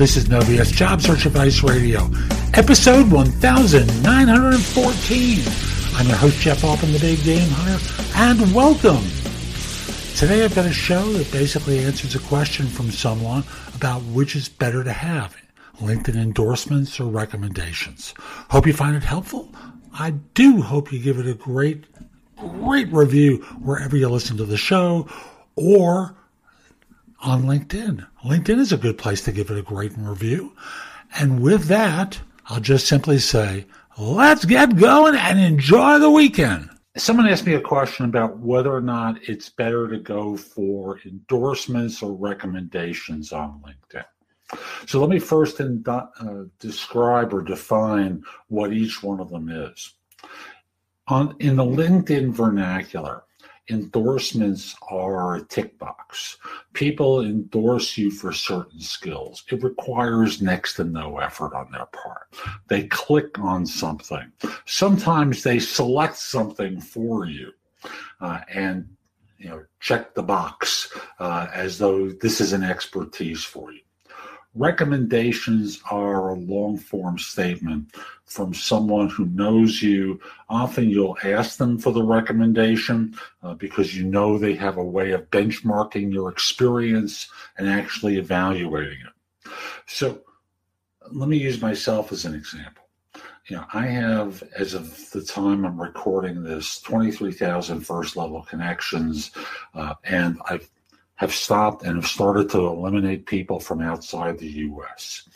This is No BS Job Search Advice Radio, episode 1914. I'm your host, Jeff Altman, the Big Game Hunter, and welcome. Today I've got a show that basically answers a question from someone about which is better to have, LinkedIn endorsements or recommendations. Hope you find it helpful. I do hope you give it a great, great review wherever you listen to the show or on LinkedIn. LinkedIn is a good place to give it a great review. And with that, I'll just simply say, let's get going and enjoy the weekend. Someone asked me a question about whether or not it's better to go for endorsements or recommendations on LinkedIn. So let me first in, uh, describe or define what each one of them is. On, in the LinkedIn vernacular, endorsements are a tick box. People endorse you for certain skills. It requires next to no effort on their part. They click on something. Sometimes they select something for you uh, and you know check the box uh, as though this is an expertise for you. Recommendations are a long form statement from someone who knows you. Often you'll ask them for the recommendation uh, because you know they have a way of benchmarking your experience and actually evaluating it. So let me use myself as an example. You know, I have, as of the time I'm recording this, 23,000 first level connections, uh, and I've have stopped and have started to eliminate people from outside the U.S.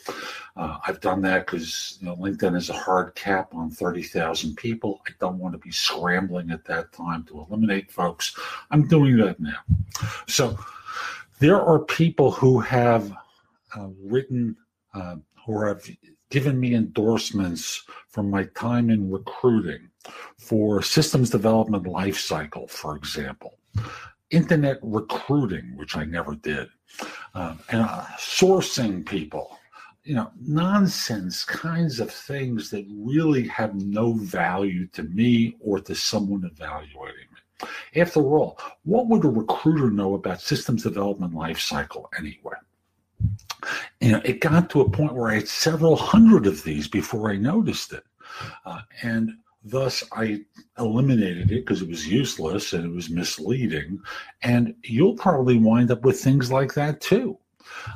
Uh, I've done that because you know, LinkedIn is a hard cap on 30,000 people. I don't want to be scrambling at that time to eliminate folks. I'm doing that now. So there are people who have uh, written uh, or have given me endorsements from my time in recruiting for systems development lifecycle, for example internet recruiting, which I never did, um, and uh, sourcing people, you know, nonsense kinds of things that really have no value to me or to someone evaluating me. After all, what would a recruiter know about systems development lifecycle anyway? You know, it got to a point where I had several hundred of these before I noticed it. Uh, and Thus, I eliminated it because it was useless and it was misleading. And you'll probably wind up with things like that too.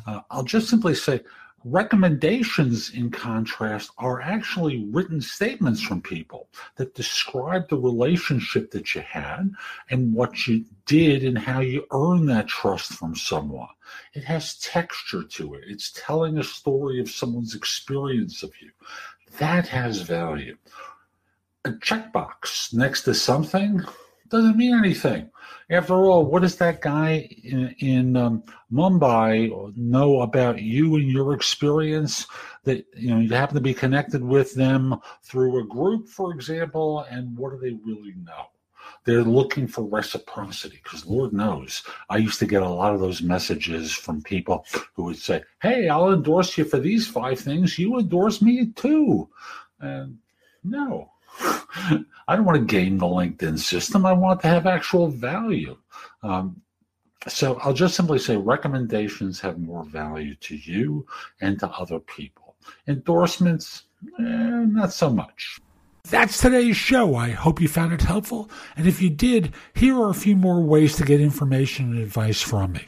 Uh, I'll just simply say recommendations, in contrast, are actually written statements from people that describe the relationship that you had and what you did and how you earn that trust from someone. It has texture to it, it's telling a story of someone's experience of you. That has value a checkbox next to something doesn't mean anything. After all, what does that guy in, in um, Mumbai know about you and your experience? That you know you happen to be connected with them through a group, for example, and what do they really know? They're looking for reciprocity because Lord knows I used to get a lot of those messages from people who would say, "Hey, I'll endorse you for these five things. You endorse me too." And no, I don't want to game the LinkedIn system. I want to have actual value. Um, so I'll just simply say recommendations have more value to you and to other people. Endorsements, eh, not so much. That's today's show. I hope you found it helpful. And if you did, here are a few more ways to get information and advice from me.